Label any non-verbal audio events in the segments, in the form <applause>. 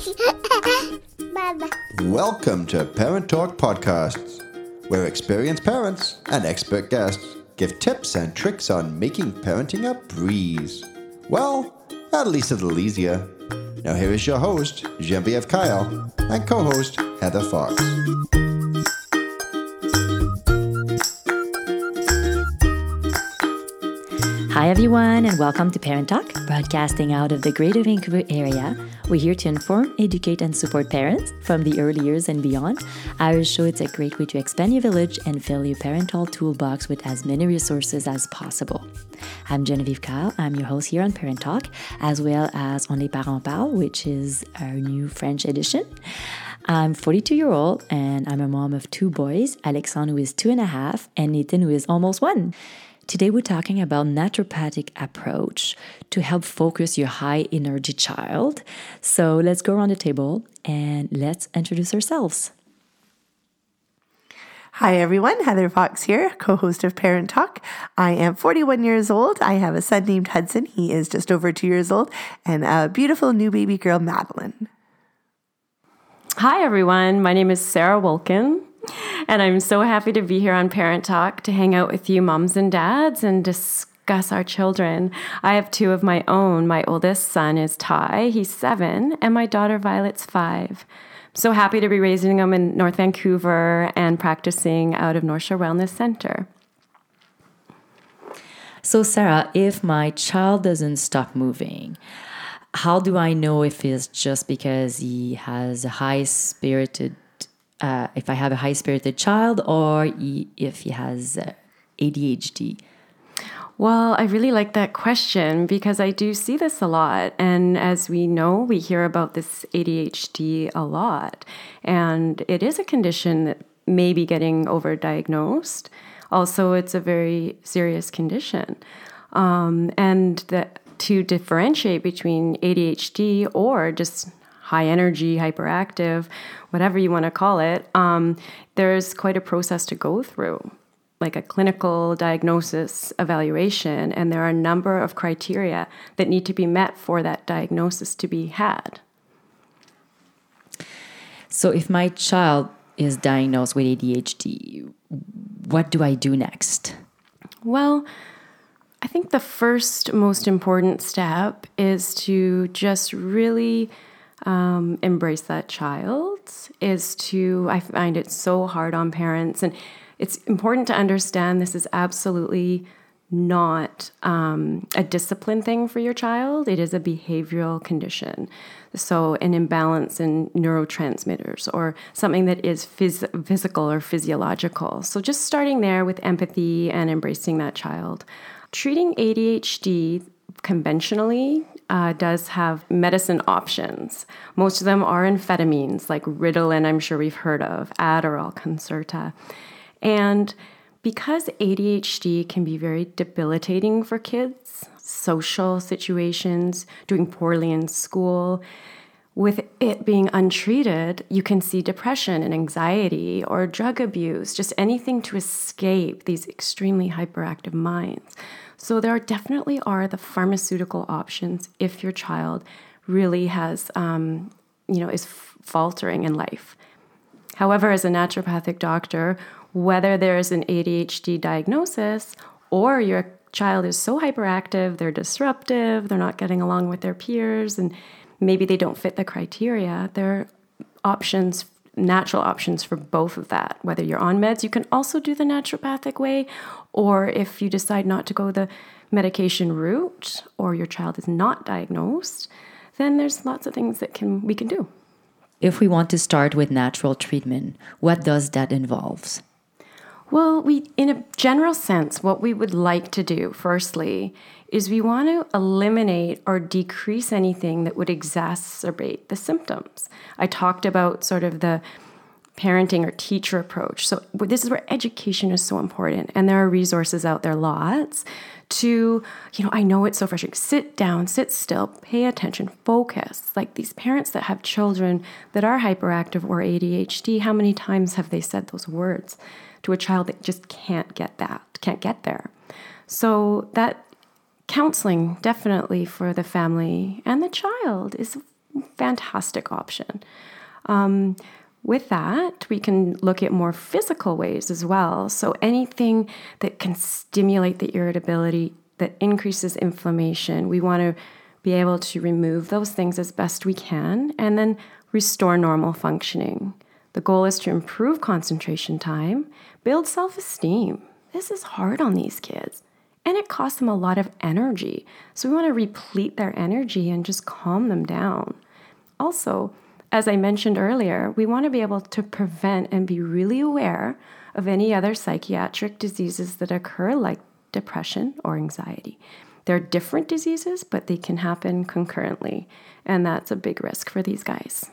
<laughs> Welcome to Parent Talk Podcasts, where experienced parents and expert guests give tips and tricks on making parenting a breeze. Well, at least a little easier. Now, here is your host, Genevieve Kyle, and co host, Heather Fox. Hi, everyone, and welcome to Parent Talk, broadcasting out of the Greater Vancouver area. We're here to inform, educate, and support parents from the early years and beyond. Our show is a great way to expand your village and fill your parental toolbox with as many resources as possible. I'm Genevieve Kyle. I'm your host here on Parent Talk, as well as On les parents parlent, which is our new French edition. I'm 42 year old and I'm a mom of two boys, Alexandre who is two and a half and Nathan who is almost one. Today we're talking about naturopathic approach to help focus your high energy child. So let's go around the table and let's introduce ourselves. Hi everyone, Heather Fox here, co-host of Parent Talk. I am 41 years old. I have a son named Hudson. He is just over 2 years old and a beautiful new baby girl Madeline. Hi everyone. My name is Sarah Wulkan. And I'm so happy to be here on Parent Talk to hang out with you, moms and dads, and discuss our children. I have two of my own. My oldest son is Ty, he's seven, and my daughter Violet's five. so happy to be raising them in North Vancouver and practicing out of North Shore Wellness Center. So, Sarah, if my child doesn't stop moving, how do I know if it's just because he has a high spirited uh, if I have a high spirited child or if he has uh, ADHD? Well, I really like that question because I do see this a lot. And as we know, we hear about this ADHD a lot. And it is a condition that may be getting overdiagnosed. Also, it's a very serious condition. Um, and that to differentiate between ADHD or just high energy, hyperactive, whatever you want to call it, um, there's quite a process to go through, like a clinical diagnosis evaluation, and there are a number of criteria that need to be met for that diagnosis to be had. So, if my child is diagnosed with ADHD, what do I do next? Well, I think the first most important step is to just really um, embrace that child is to, I find it so hard on parents. And it's important to understand this is absolutely not um, a discipline thing for your child, it is a behavioral condition. So, an imbalance in neurotransmitters or something that is phys- physical or physiological. So, just starting there with empathy and embracing that child. Treating ADHD conventionally uh, does have medicine options. Most of them are amphetamines, like Ritalin, I'm sure we've heard of, Adderall, Concerta. And because ADHD can be very debilitating for kids, social situations, doing poorly in school, with it being untreated, you can see depression and anxiety or drug abuse, just anything to escape these extremely hyperactive minds. So there definitely are the pharmaceutical options if your child really has, um, you know, is faltering in life. However, as a naturopathic doctor, whether there's an ADHD diagnosis or your child is so hyperactive, they're disruptive, they're not getting along with their peers, and maybe they don't fit the criteria, there are options natural options for both of that. Whether you're on meds, you can also do the naturopathic way, or if you decide not to go the medication route or your child is not diagnosed, then there's lots of things that can we can do. If we want to start with natural treatment, what does that involve? Well, we in a general sense what we would like to do firstly is we want to eliminate or decrease anything that would exacerbate the symptoms. I talked about sort of the parenting or teacher approach. So this is where education is so important and there are resources out there lots to, you know, I know it's so frustrating. Sit down, sit still, pay attention, focus. Like these parents that have children that are hyperactive or ADHD, how many times have they said those words to a child that just can't get that, can't get there? So that counseling definitely for the family and the child is a fantastic option. Um, with that, we can look at more physical ways as well. So, anything that can stimulate the irritability, that increases inflammation, we want to be able to remove those things as best we can and then restore normal functioning. The goal is to improve concentration time, build self esteem. This is hard on these kids and it costs them a lot of energy. So we want to replete their energy and just calm them down. Also, as I mentioned earlier, we want to be able to prevent and be really aware of any other psychiatric diseases that occur, like depression or anxiety. They're different diseases, but they can happen concurrently, and that's a big risk for these guys.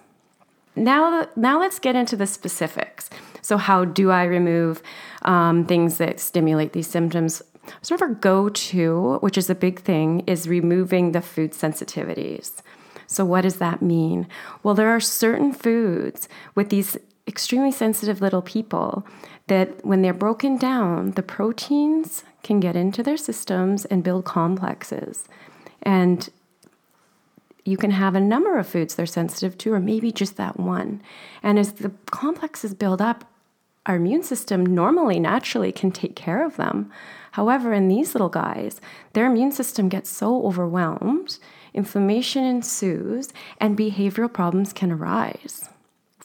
Now, now let's get into the specifics. So, how do I remove um, things that stimulate these symptoms? Sort of our go to, which is a big thing, is removing the food sensitivities. So, what does that mean? Well, there are certain foods with these extremely sensitive little people that when they're broken down, the proteins can get into their systems and build complexes. And you can have a number of foods they're sensitive to, or maybe just that one. And as the complexes build up, our immune system normally, naturally can take care of them. However, in these little guys, their immune system gets so overwhelmed inflammation ensues, and behavioral problems can arise.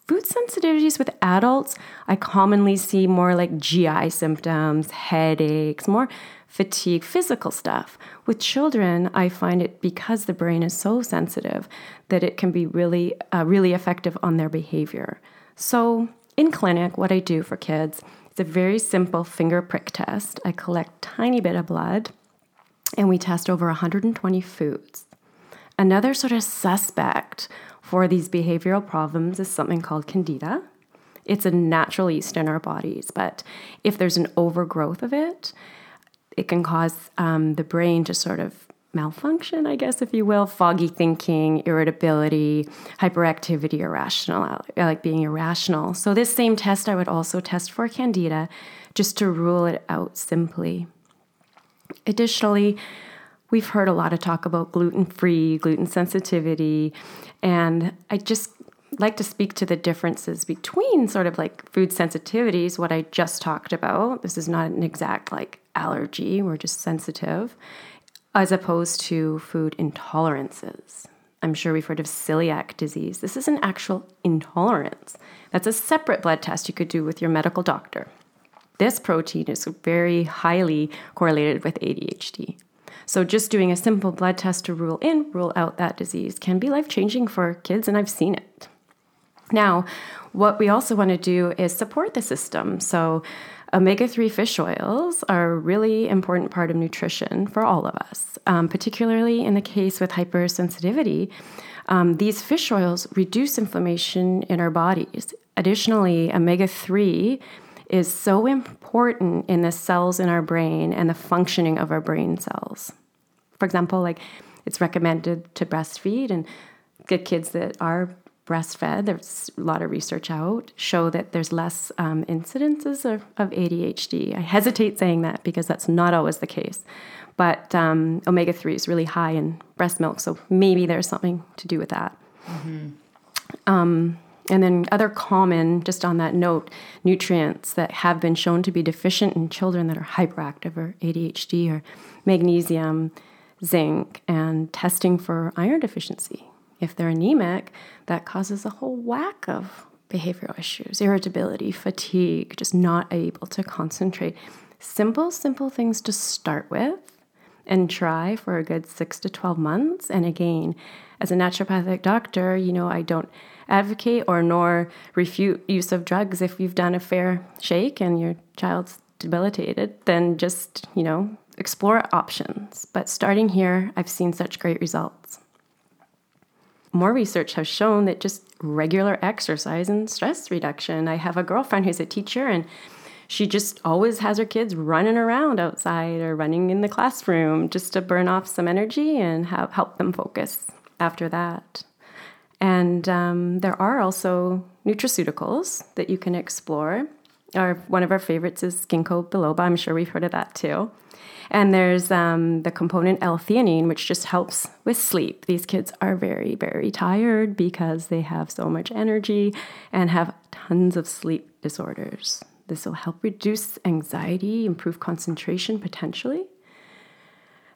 Food sensitivities with adults, I commonly see more like GI symptoms, headaches, more fatigue, physical stuff. With children, I find it because the brain is so sensitive that it can be really, uh, really effective on their behavior. So, in clinic, what I do for kids is a very simple finger prick test. I collect tiny bit of blood, and we test over 120 foods. Another sort of suspect for these behavioral problems is something called candida. It's a natural yeast in our bodies, but if there's an overgrowth of it, it can cause um, the brain to sort of malfunction, I guess, if you will, foggy thinking, irritability, hyperactivity, irrational, like being irrational. So, this same test I would also test for candida just to rule it out simply. Additionally, we've heard a lot of talk about gluten free, gluten sensitivity, and I just like to speak to the differences between sort of like food sensitivities, what I just talked about. This is not an exact like allergy, we're just sensitive, as opposed to food intolerances. I'm sure we've heard of celiac disease. This is an actual intolerance. That's a separate blood test you could do with your medical doctor. This protein is very highly correlated with ADHD. So, just doing a simple blood test to rule in, rule out that disease can be life changing for kids, and I've seen it. Now, what we also want to do is support the system. So, omega 3 fish oils are a really important part of nutrition for all of us, um, particularly in the case with hypersensitivity. Um, these fish oils reduce inflammation in our bodies. Additionally, omega 3 is so important in the cells in our brain and the functioning of our brain cells. For example, like it's recommended to breastfeed and good kids that are breastfed, there's a lot of research out, show that there's less um, incidences of, of, ADHD. I hesitate saying that because that's not always the case. But um, omega 3 is really high in breast milk, so maybe there's something to do with that. Mm-hmm. Um, and then other common, just on that note, nutrients that have been shown to be deficient in children that are hyperactive or ADHD are magnesium, zinc, and testing for iron deficiency. If they're anemic, that causes a whole whack of behavioral issues, irritability, fatigue, just not able to concentrate. Simple, simple things to start with and try for a good six to 12 months. And again, as a naturopathic doctor, you know, I don't advocate or nor refute use of drugs. If you've done a fair shake and your child's debilitated, then just, you know, explore options. But starting here, I've seen such great results. More research has shown that just regular exercise and stress reduction. I have a girlfriend who's a teacher and she just always has her kids running around outside or running in the classroom just to burn off some energy and have, help them focus after that. And um, there are also nutraceuticals that you can explore. Our one of our favorites is ginkgo biloba. I'm sure we've heard of that too. And there's um, the component L-theanine, which just helps with sleep. These kids are very, very tired because they have so much energy and have tons of sleep disorders. This will help reduce anxiety, improve concentration potentially.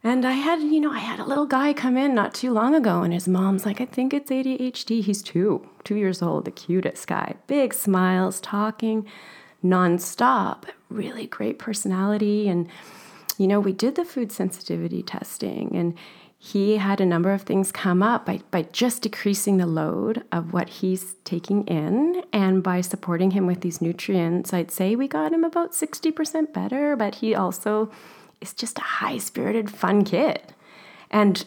And I had, you know, I had a little guy come in not too long ago, and his mom's like, I think it's ADHD. He's two, two years old, the cutest guy. Big smiles, talking nonstop, really great personality. And, you know, we did the food sensitivity testing, and he had a number of things come up by, by just decreasing the load of what he's taking in and by supporting him with these nutrients. I'd say we got him about 60% better, but he also is just a high spirited, fun kid. And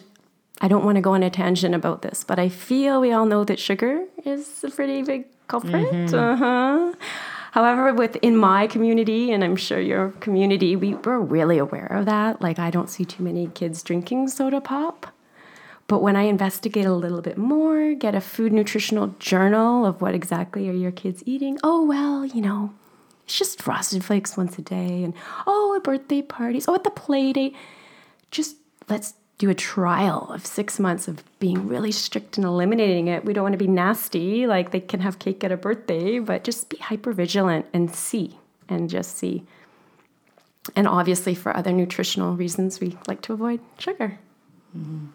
I don't want to go on a tangent about this, but I feel we all know that sugar is a pretty big culprit. Mm-hmm. Uh-huh. However, within my community, and I'm sure your community, we, we're really aware of that. Like, I don't see too many kids drinking soda pop. But when I investigate a little bit more, get a food nutritional journal of what exactly are your kids eating, oh, well, you know, it's just frosted flakes once a day. And oh, at birthday parties. Oh, at the play date. Just let's do a trial of six months of being really strict and eliminating it. We don't want to be nasty, like they can have cake at a birthday, but just be hyper vigilant and see and just see. And obviously, for other nutritional reasons, we like to avoid sugar. Mm-hmm.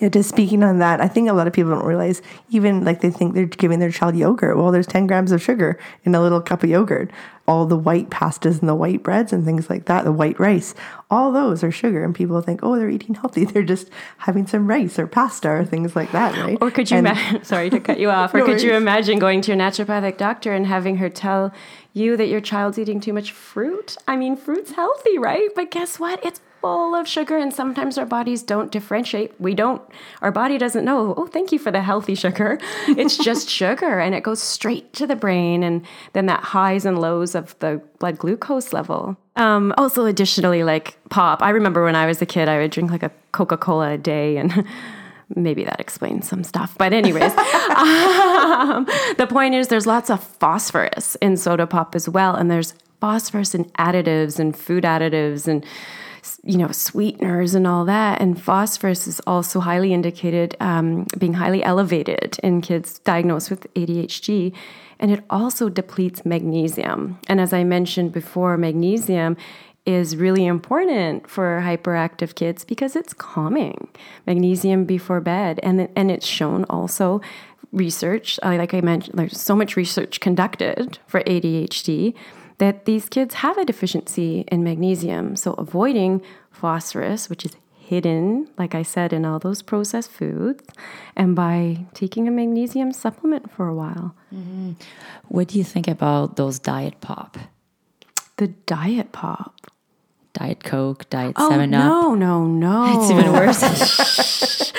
Yeah, just speaking on that, I think a lot of people don't realize even like they think they're giving their child yogurt. Well, there's 10 grams of sugar in a little cup of yogurt. All the white pastas and the white breads and things like that, the white rice, all those are sugar. And people think, oh, they're eating healthy. <laughs> They're just having some rice or pasta or things like that, right? Or could you imagine, <laughs> sorry to cut you <laughs> off, or no could you imagine going to your naturopathic doctor and having her tell you that your child's eating too much fruit? I mean, fruit's healthy, right? But guess what? It's full of sugar and sometimes our bodies don't differentiate. We don't our body doesn't know oh thank you for the healthy sugar. <laughs> It's just sugar and it goes straight to the brain and then that highs and lows of the blood glucose level. Um, also additionally like pop. I remember when i was a kid i would drink like a coca-cola a day and <laughs> maybe that explains some stuff. But anyways <laughs> um, the point is there's lots of phosphorus in soda pop as well and there's phosphorus in additives and food additives and you know, sweeteners and all that. And phosphorus is also highly indicated, um, being highly elevated in kids diagnosed with ADHD. And it also depletes magnesium. And as I mentioned before, magnesium is really important for hyperactive kids because it's calming. Magnesium before bed. And, and it's shown also research, uh, like I mentioned, there's so much research conducted for ADHD that these kids have a deficiency in magnesium. So, avoiding phosphorus, which is hidden, like I said, in all those processed foods, and by taking a magnesium supplement for a while. Mm-hmm. What do you think about those diet pop? The diet pop. Diet Coke, Diet oh, Seven Up. No, no, no. It's even worse.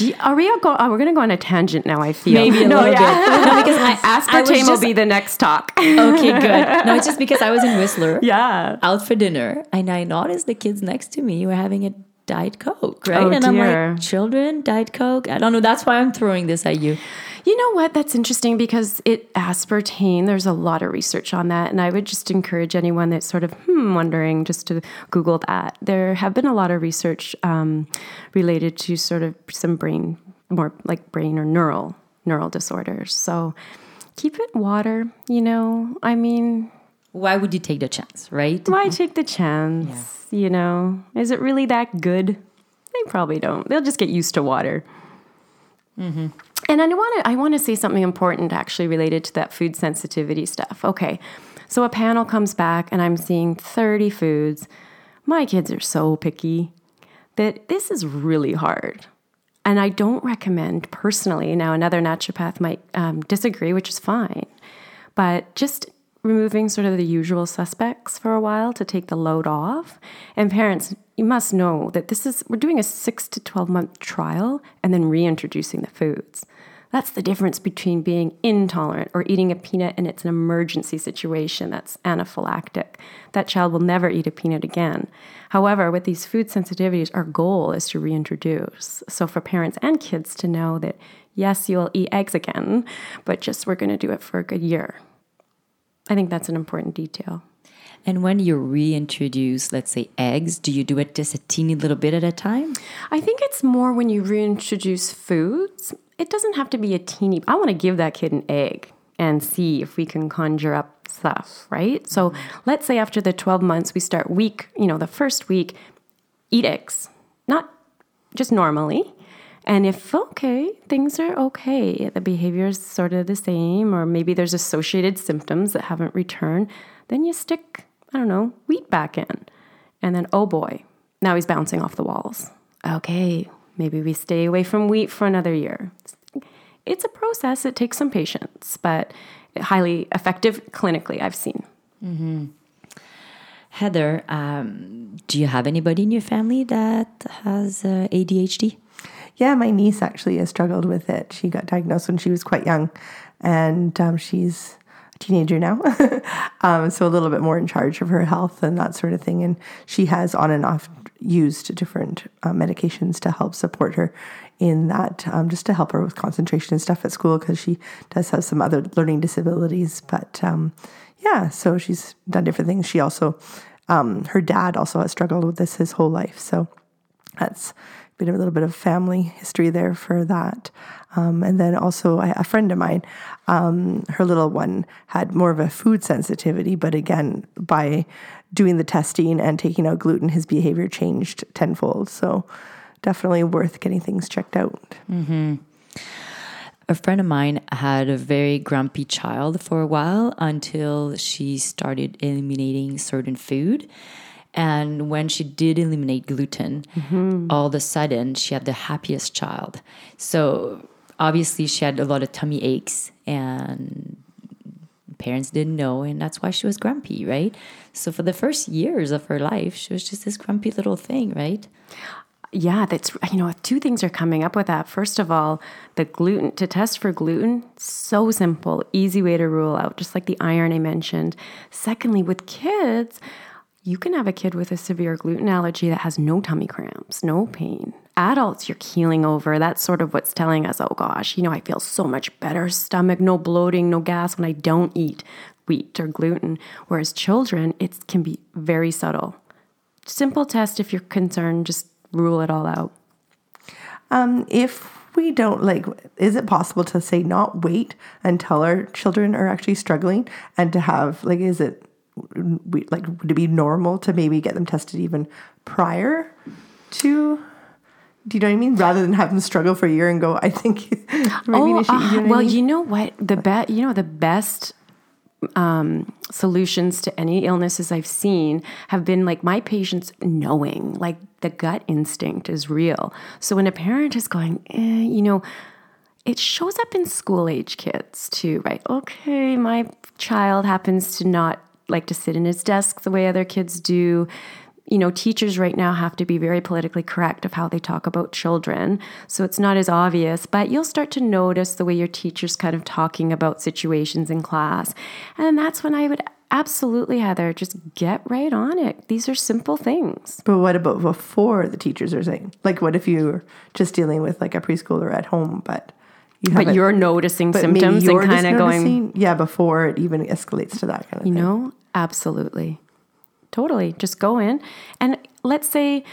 <laughs> you, are we go? Oh, we're going to go on a tangent now. I feel maybe a no, little yeah. bit. No, because I, <laughs> aspartame just, will be the next talk. okay, good. <laughs> No, it's just because I was in Whistler. Yeah, out for dinner, and I noticed the kids next to me were having a Diet Coke, right? Oh, and dear. I'm like, children, Diet Coke. I don't know. That's why I'm throwing this at you. You know what? That's interesting because it aspartame. There's a lot of research on that, and I would just encourage anyone that's sort of hmm wondering just to Google that. There have been a lot of research um, related to sort of some brain, more like brain or neural neural disorders. So keep it water. You know, I mean, why would you take the chance, right? Why take the chance? Yeah. You know, is it really that good? They probably don't. They'll just get used to water. Mm-hmm. And I want to I want to say something important actually related to that food sensitivity stuff. Okay. So a panel comes back and I'm seeing 30 foods. My kids are so picky that this is really hard. And I don't recommend personally. Now, another naturopath might um, disagree, which is fine. But just removing sort of the usual suspects for a while to take the load off. And parents, you must know that this is, we're doing a six to 12 month trial and then reintroducing the foods. That's the difference between being intolerant or eating a peanut and it's an emergency situation that's anaphylactic. That child will never eat a peanut again. However, with these food sensitivities, our goal is to reintroduce. So for parents and kids to know that yes, you'll eat eggs again, but just we're going to do it for a good year. I think that's an important detail. And when you reintroduce, let's say, eggs, do you do it just a teeny little bit at a time? I think it's more when you reintroduce foods. It doesn't have to be a teeny. I want to give that kid an egg and see if we can conjure up stuff, right? So mm-hmm. let's say after the 12 months, we start week, you know, the first week, eat eggs, not just normally. And if, okay, things are okay, the behavior is sort of the same, or maybe there's associated symptoms that haven't returned, then you stick, I don't know, wheat back in. And then, oh boy, now he's bouncing off the walls. Okay, maybe we stay away from wheat for another year. It's a process, it takes some patience, but highly effective clinically, I've seen. Heather, um, do you have anybody in your family that has uh, ADHD? Yeah, my niece actually has struggled with it. She got diagnosed when she was quite young, and um, she's a teenager now, <laughs> um, so a little bit more in charge of her health and that sort of thing. And she has on and off used different uh, medications to help support her in that, um, just to help her with concentration and stuff at school because she does have some other learning disabilities. But um, yeah, so she's done different things. She also, um, her dad also has struggled with this his whole life, so that's been a little bit of family history there for that. Um, and then also a, friend of mine, um, her little one had more of a food sensitivity, but again, by doing the testing and taking out gluten, his behavior changed tenfold. So definitely worth getting things checked out. A friend of mine had a very grumpy child for a while until she started eliminating certain food. And when she did eliminate gluten, mm-hmm. all of a sudden she had the happiest child. So obviously she had a lot of tummy aches and parents didn't know and that's why she was grumpy, right? So for the first years of her life, she was just this grumpy little thing, right? Yeah, that's you know, two things are coming up with that. First of all, the gluten to test for gluten, so simple, easy way to rule out, just like the iron I mentioned. Secondly, with kids, you can have a kid with a severe gluten allergy that has no tummy cramps, no pain. Adults, you're keeling over. That's sort of what's telling us, oh gosh, you know, I feel so much better stomach, no bloating, no gas when I don't eat wheat or gluten. Whereas children, it can be very subtle. Simple test if you're concerned, just rule it all out. Um, if we don't like, is it possible to say not wait until our children are actually struggling and to have like, is it we, like would it be normal to maybe get them tested even prior to? Do you know what I mean? Rather than have them struggle for a year and go, I think <laughs> maybe Oh, should. uh, you know I well, mean? you know what? The best you know the best um, solutions to any illnesses I've seen have been like my patients knowing, like the gut instinct is real. So when a parent is going, eh, you know, it shows up in school age kids too, right? Okay, my child happens to not like to sit in his desk the way other kids do. You know, teachers right now have to be very politically correct of how they talk about children. So it's not as obvious, but you'll start to notice the way your teacher's kind of talking about situations in class. And that's when I would absolutely, Heather, just get right on it. These are simple things. But what about before the teachers are saying? Like, what if you're just dealing with like a preschooler at home, but you But you're noticing but symptoms you're and kind of going, yeah, before it even escalates to that kind of You thing. know, absolutely. Totally. Just go in. And let's say,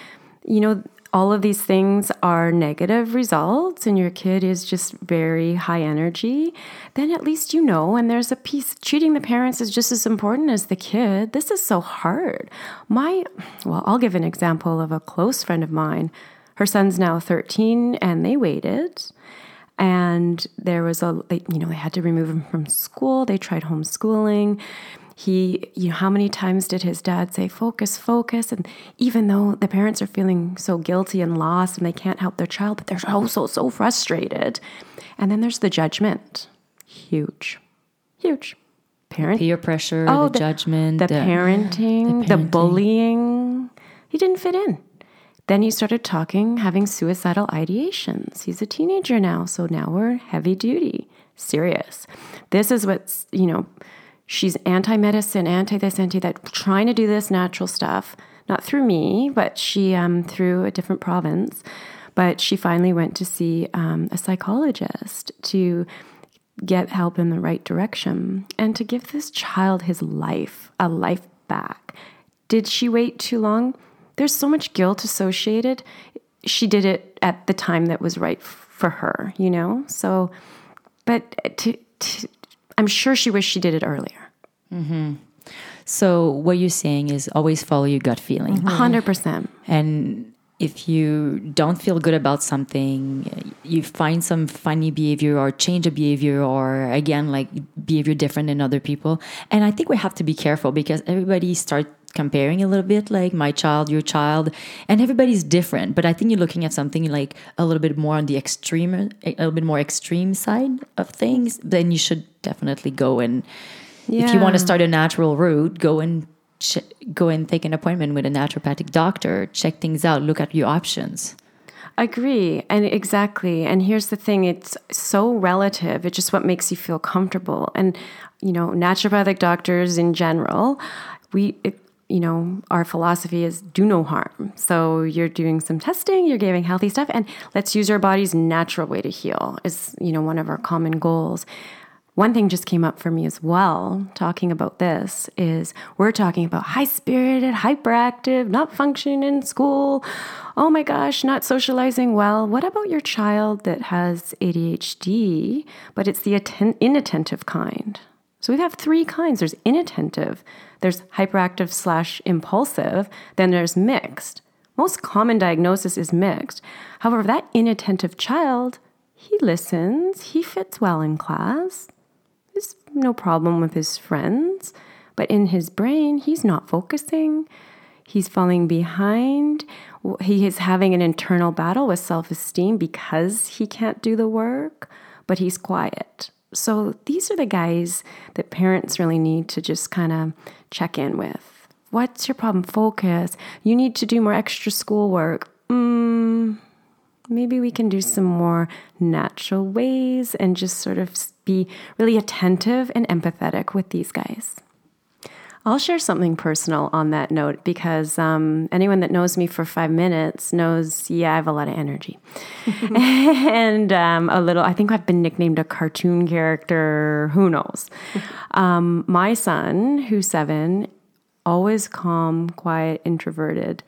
you know, all of these things are negative results and your kid is just very high energy, then at least you know. And there's a piece treating the parents is just as important as the kid. This is so hard. My, well, I'll give an example of a close friend of mine. Her son's now 13 and they waited and there was a they, you know they had to remove him from school. They tried homeschooling. He you know how many times did his dad say focus focus? And even though the parents are feeling so guilty and lost and they can't help their child but they're so so so frustrated. And then there's the judgment. Huge. Huge. Parent Peer pressure, Oh, the, judgment, the parenting, the, parenting. bullying. He didn't fit in. Then he started talking, having suicidal ideations. He's a teenager now, so now we're heavy duty, serious. This is what's, you know, she's anti medicine, anti this, anti that, trying to do this natural stuff, not through me, but she, um, through a different province. But she finally went to see um, a psychologist to get help in the right direction and to give this child his life, a life back. Did she wait too long? There's so much guilt associated. She did it at the time that was right for her, you know? So, but to, to, I'm sure she wished she did it earlier. Mm-hmm. So what you're saying is always follow your gut feeling. Mm-hmm. A 100%. And if you don't feel good about something, you find some funny behavior or change a behavior or again like behavior different than other people. And I think we have to be careful because everybody start comparing a little bit like my child, your child, and everybody's different. But I think you're looking at something like a little bit more on the extreme a little bit more extreme side of things, then you should definitely go and if you want to start a natural route, go and ch- go and take an appointment with a naturopathic doctor, check things out, look at your options. Agree. And exactly. And here's the thing it's so relative. It's just what makes you feel comfortable. And, you know, naturopathic doctors in general, we, it, you know, our philosophy is do no harm. So you're doing some testing, you're giving healthy stuff, and let's use our body's natural way to heal, is, you know, one of our common goals. One thing just came up for me as well, talking about this, is we're talking about high spirited, hyperactive, not functioning in school. Oh my gosh, not socializing well. What about your child that has ADHD, but it's the atten- inattentive kind? So we have three kinds there's inattentive, there's hyperactive slash impulsive, then there's mixed. Most common diagnosis is mixed. However, that inattentive child, he listens, he fits well in class, there's no problem with his friends, but in his brain, he's not focusing. He's falling behind. He is having an internal battle with self esteem because he can't do the work, but he's quiet. So these are the guys that parents really need to just kind of check in with. What's your problem? Focus. You need to do more extra schoolwork. Mm, maybe we can do some more natural ways and just sort of be really attentive and empathetic with these guys. I'll share something personal on that note because um, anyone that knows me for five minutes knows, yeah, I have a lot of energy. <laughs> and um, a little, I think I've been nicknamed a cartoon character, who knows. <laughs> Um, my son, who's seven, always calm, quiet, introverted.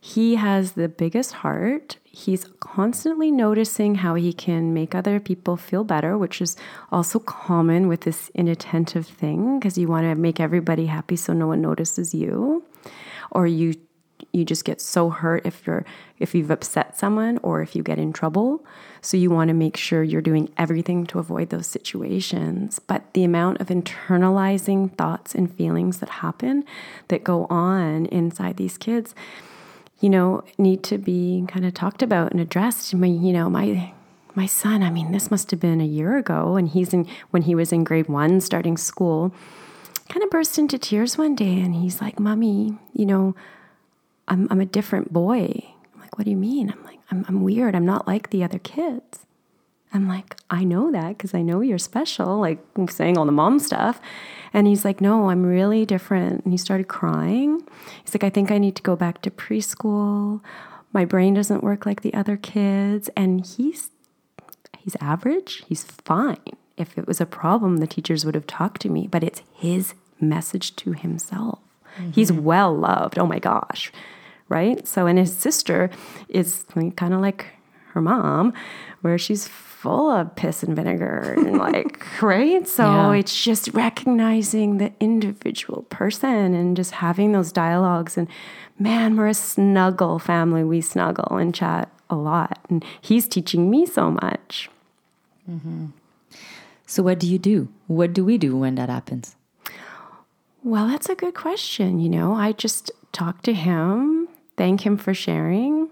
He has the biggest heart. He's constantly noticing how he can make other people feel better, which is also common with this inattentive thing because you want to make everybody happy so no one notices you. Or you you just get so hurt if you're if you've upset someone or if you get in trouble. So you want to make sure you're doing everything to avoid those situations. But the amount of internalizing thoughts and feelings that happen that go on inside these kids, you know, need to be kind of talked about and addressed. My, you know, my my son, I mean, this must have been a year ago and he's in when he was in grade 1 starting school, kind of burst into tears one day and he's like, "Mommy, you know, I'm I'm a different boy." I'm like, "What do you mean?" I'm like, "I'm I'm weird. I'm not like the other kids." I'm like, I know that because I know you're special, like saying all the mom stuff. And he's like, No, I'm really different. And he started crying. He's like, I think I need to go back to preschool. My brain doesn't work like the other kids. And he's he's average. He's fine. If it was a problem, the teachers would have talked to me, but it's his message to himself. Mm-hmm. He's well loved. Oh my gosh. Right? So, and his sister is kind of like her mom, where she's full of piss and vinegar and <laughs> like, right? So Yeah. it's just recognizing the individual person and just having those dialogues. And man, we're a snuggle family. We snuggle and chat a lot. And he's teaching me so much. Mm-hmm. So what do you do? What do we do when that happens? Well, that's a good question. You know, I just talk to him, thank him for sharing.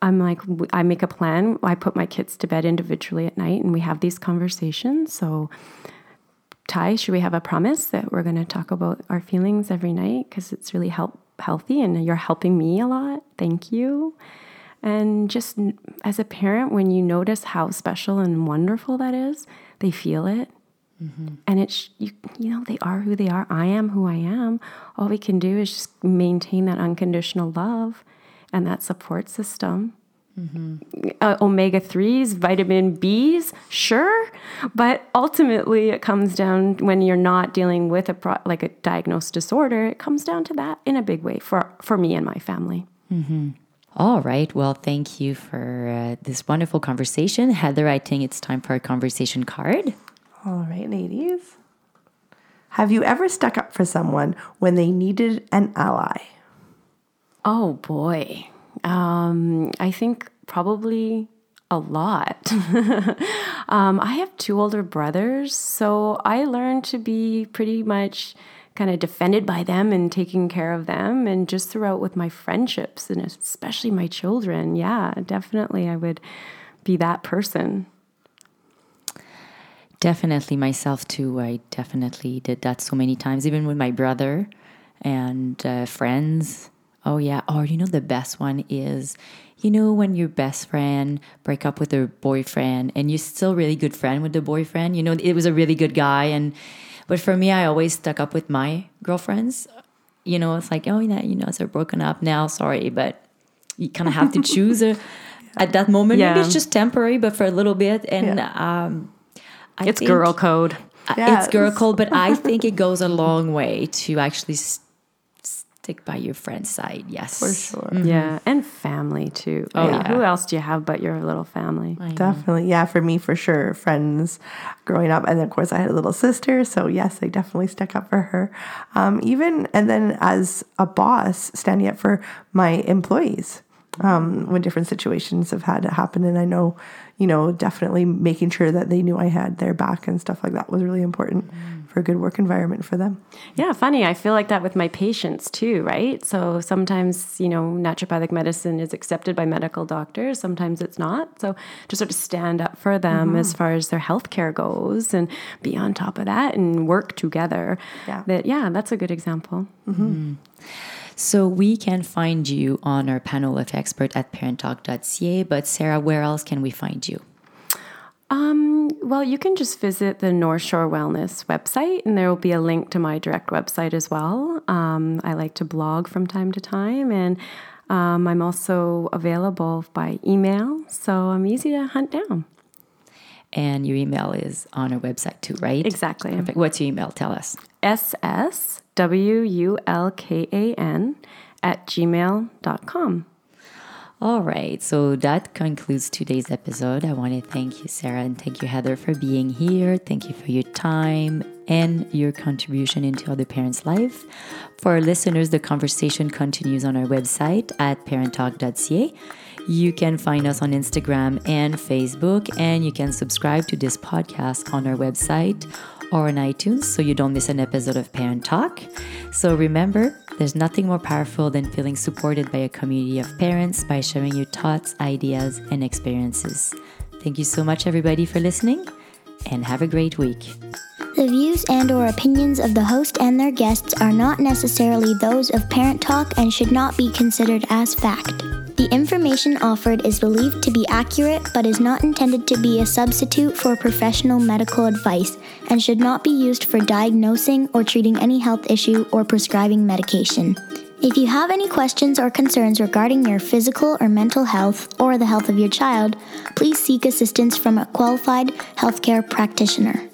I'm like, I make a plan. I put my kids to bed individually at night and we have these conversations. So, Ty, should we have a promise that we're going to talk about our feelings every night? Because it's really help, healthy and you're helping me a lot. Thank you. And just as a parent, when you notice how special and wonderful that is, they feel it mm-hmm. and it's you, you know they are who they are i am who i am all we can do is just maintain that unconditional love and that support system uh, omega 3s, vitamin Bs, sure. But ultimately, it comes down when you're not dealing with a pro- like a diagnosed disorder, it comes down to that in a big way for, for me and my family. All right. Well, thank you for uh, this wonderful conversation. Heather, I think it's time for a conversation card. All right, ladies. Have you ever stuck up for someone when they needed an ally? Oh boy. Um, I think probably a lot. <laughs> um, I have two older brothers, so I learned to be pretty much kind of defended by them and taking care of them, and just throughout with my friendships and especially my children. Yeah, definitely, I would be that person. Definitely myself too. I definitely did that so many times, even with my brother and uh, friends. Oh yeah. Or you know the best one is, you know, when your best friend break up with their boyfriend and you're still really good friend with the boyfriend. You know, it was a really good guy, and but for me, I always stuck up with my girlfriends. You know, it's like, oh yeah, you know, they're broken up now. Sorry, but you kind of have to choose a, <laughs> at that moment. Maybe Yeah. it's just temporary, but for a little bit, and um, I It's think- girl code. uh, Yeah, it's girl code, but I <laughs> think it goes a long way to actually s- stick by your friend's side. Yes, For sure. Yeah, and family too. Oh, Like, yeah. Who else do you have but your little family? Definitely. Yeah, for me, for sure. Friends growing up. And of course, I had a little sister. So, yes, I definitely stuck up for her. Um, even, and then as a boss, standing up for my employees um, when different situations have had to happen. And I know, you know, definitely making sure that they knew I had their back and stuff like that was really important for a good work environment for them. Yeah, funny. I feel like that with my patients too, right? So sometimes, you know, naturopathic medicine is accepted by medical doctors, sometimes it's not. So to sort of stand up for them mm-hmm. as far as their healthcare goes and be on top of that and work together. Yeah. That yeah, that's a good example. Mm-hmm. Mm-hmm. So we can find you on our panel of expert at parenttalk.ca. But Sarah, where else can we find you? Um, well, you can just visit the North Shore Wellness website, and there will be a link to my direct website as well. Um, I like to blog from time to time, and um, I'm also available by email, so I'm easy to hunt down. And your email is on our website too, right? Exactly. Perfect. What's your email? Tell us. S S W U L K A N at gmail.com. All right, so that concludes today's episode. I want to thank you, Sarah, and thank you, Heather, for being here. Thank you for your time and your contribution into other parents' life. For our listeners, the conversation continues on our website at parenttalk.ca. You can find us on Instagram and Facebook, and you can subscribe to this podcast on our website or on iTunes so you don't miss an episode of Parent Talk. So remember, there's nothing more powerful than feeling supported by a community of parents by sharing your thoughts, ideas, and experiences. Thank you so much, everybody, for listening, and have a great week. The views and or opinions of the host and their guests are not necessarily those of Parent Talk and should not be considered as fact. The information offered is believed to be accurate but is not intended to be a substitute for professional medical advice and should not be used for diagnosing or treating any health issue or prescribing medication. If you have any questions or concerns regarding your physical or mental health or the health of your child, please seek assistance from a qualified healthcare practitioner.